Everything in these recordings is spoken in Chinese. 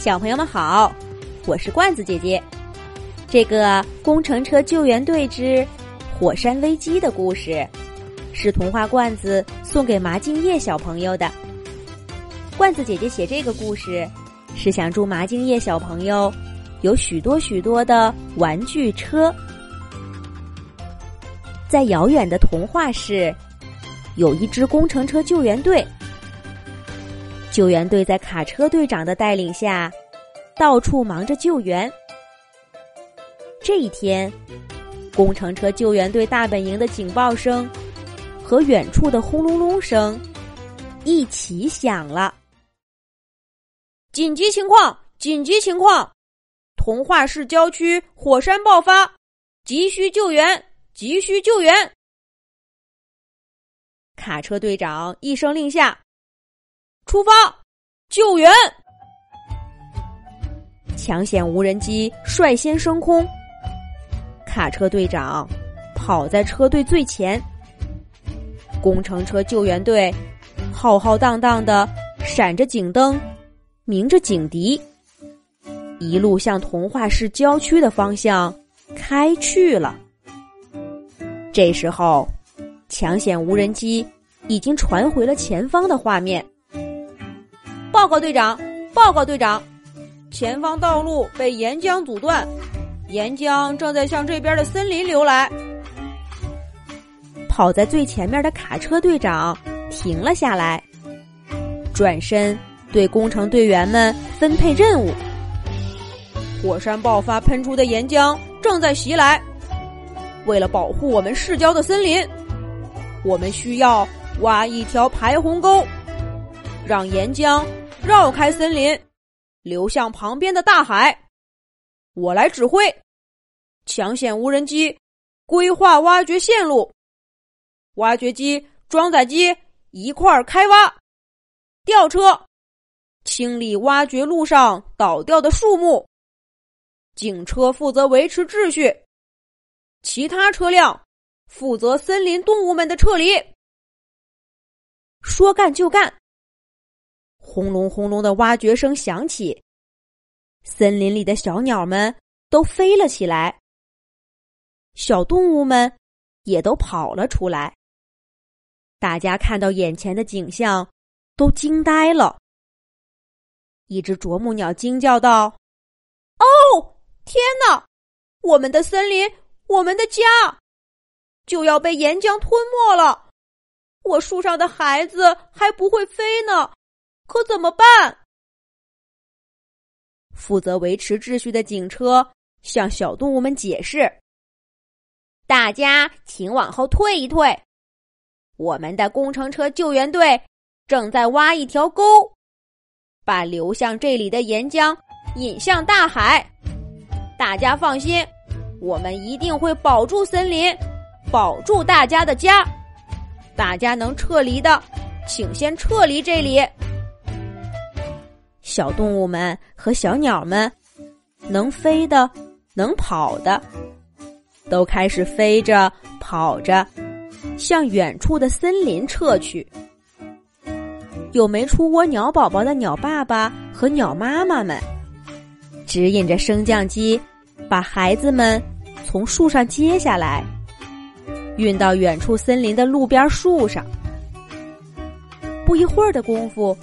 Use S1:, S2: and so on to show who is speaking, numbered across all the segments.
S1: 小朋友们好，我是罐子姐姐。这个工程车救援队之火山危机的故事，是童话罐子送给麻静叶小朋友的。罐子姐姐写这个故事，是想祝麻静叶小朋友有许多许多的玩具车。在遥远的童话市，有一支工程车救援队。救援队在卡车队长的带领下，到处忙着救援。这一天，工程车救援队大本营的警报声和远处的轰隆隆声一起响了。紧急情况！紧急情况！童话市郊区火山爆发，急需救援！急需救援！卡车队长一声令下。出发，救援！抢险无人机率先升空，卡车队长跑在车队最前，工程车救援队浩浩荡荡的闪着警灯，鸣着警笛，一路向童话市郊区的方向开去了。这时候，抢险无人机已经传回了前方的画面。报告队长，报告队长，前方道路被岩浆阻断，岩浆正在向这边的森林流来。跑在最前面的卡车队长停了下来，转身对工程队员们分配任务。火山爆发喷出的岩浆正在袭来，为了保护我们市郊的森林，我们需要挖一条排洪沟，让岩浆。绕开森林，流向旁边的大海。我来指挥，抢险无人机规划挖掘线路，挖掘机、装载机一块儿开挖，吊车清理挖掘路上倒掉的树木，警车负责维持秩序，其他车辆负责森林动物们的撤离。说干就干。轰隆轰隆的挖掘声响起，森林里的小鸟们都飞了起来，小动物们也都跑了出来。大家看到眼前的景象，都惊呆了。一只啄木鸟惊叫道：“哦，天哪！我们的森林，我们的家，就要被岩浆吞没了！我树上的孩子还不会飞呢。”可怎么办？负责维持秩序的警车向小动物们解释：“大家请往后退一退，我们的工程车救援队正在挖一条沟，把流向这里的岩浆引向大海。大家放心，我们一定会保住森林，保住大家的家。大家能撤离的，请先撤离这里。”小动物们和小鸟们，能飞的、能跑的，都开始飞着、跑着，向远处的森林撤去。有没出窝鸟宝宝的鸟爸爸和鸟妈妈们，指引着升降机，把孩子们从树上接下来，运到远处森林的路边树上。不一会儿的功夫，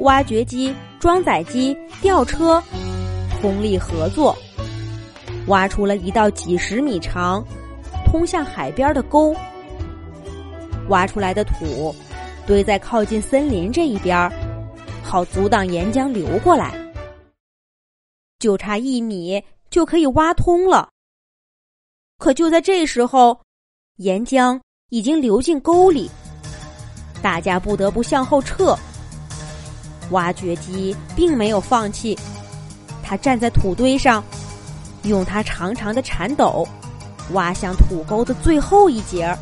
S1: 挖掘机。装载机、吊车通力合作，挖出了一道几十米长、通向海边的沟。挖出来的土堆在靠近森林这一边，好阻挡岩浆流过来。就差一米就可以挖通了。可就在这时候，岩浆已经流进沟里，大家不得不向后撤。挖掘机并没有放弃，它站在土堆上，用它长长的铲斗挖向土沟的最后一节儿。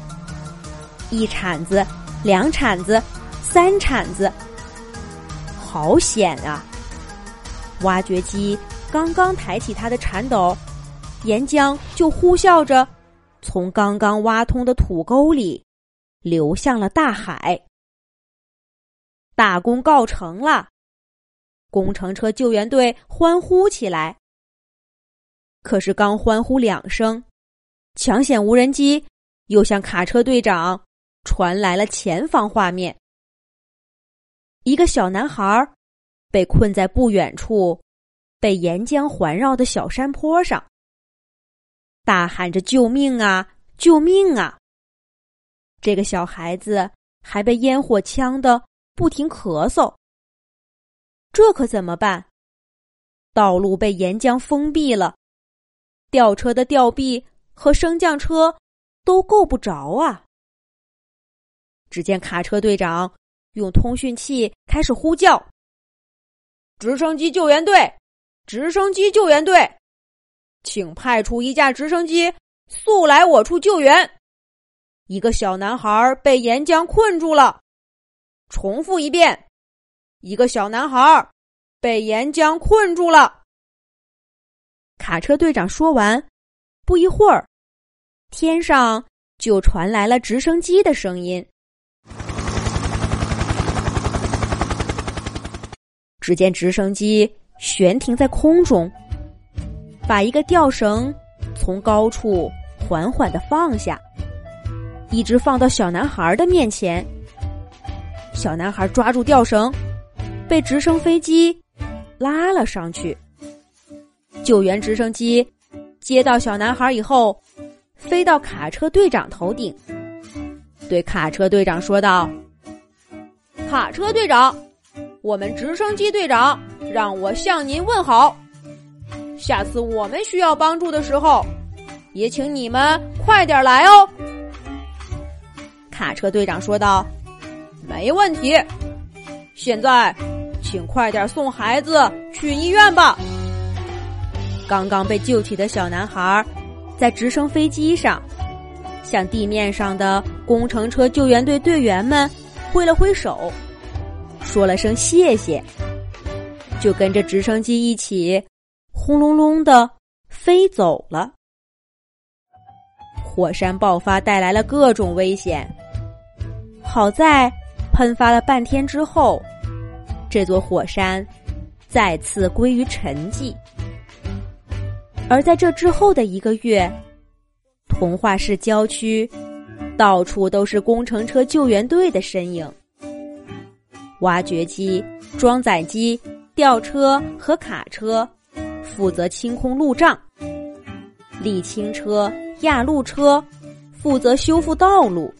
S1: 一铲子，两铲子，三铲子，好险啊！挖掘机刚刚抬起它的铲斗，岩浆就呼啸着从刚刚挖通的土沟里流向了大海。大功告成了，工程车救援队欢呼起来。可是刚欢呼两声，抢险无人机又向卡车队长传来了前方画面：一个小男孩被困在不远处被岩浆环绕的小山坡上，大喊着“救命啊，救命啊！”这个小孩子还被烟火呛得不停咳嗽。这可怎么办？道路被岩浆封闭了，吊车的吊臂和升降车都够不着啊！只见卡车队长用通讯器开始呼叫：“直升机救援队，直升机救援队，请派出一架直升机速来我处救援。一个小男孩被岩浆困住了。重复一遍。”一个小男孩被岩浆困住了。卡车队长说完，不一会儿，天上就传来了直升机的声音。只见直升机悬停在空中，把一个吊绳从高处缓缓的放下，一直放到小男孩的面前。小男孩抓住吊绳。被直升飞机拉了上去。救援直升机接到小男孩以后，飞到卡车队长头顶，对卡车队长说道：“卡车队长，我们直升机队长让我向您问好。下次我们需要帮助的时候，也请你们快点来哦。”卡车队长说道：“没问题。现在。”请快点送孩子去医院吧！刚刚被救起的小男孩，在直升飞机上，向地面上的工程车救援队队员们挥了挥手，说了声谢谢，就跟着直升机一起轰隆隆的飞走了。火山爆发带来了各种危险，好在喷发了半天之后。这座火山再次归于沉寂，而在这之后的一个月，童话市郊区到处都是工程车救援队的身影。挖掘机、装载机、吊车和卡车负责清空路障，沥青车、压路车负责修复道路，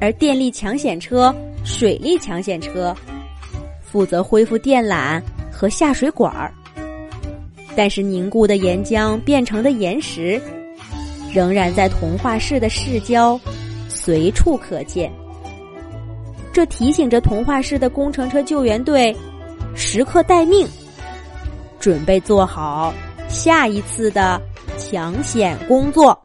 S1: 而电力抢险车、水利抢险车。负责恢复电缆和下水管儿，但是凝固的岩浆变成的岩石，仍然在童话市的市郊随处可见。这提醒着童话市的工程车救援队时刻待命，准备做好下一次的抢险工作。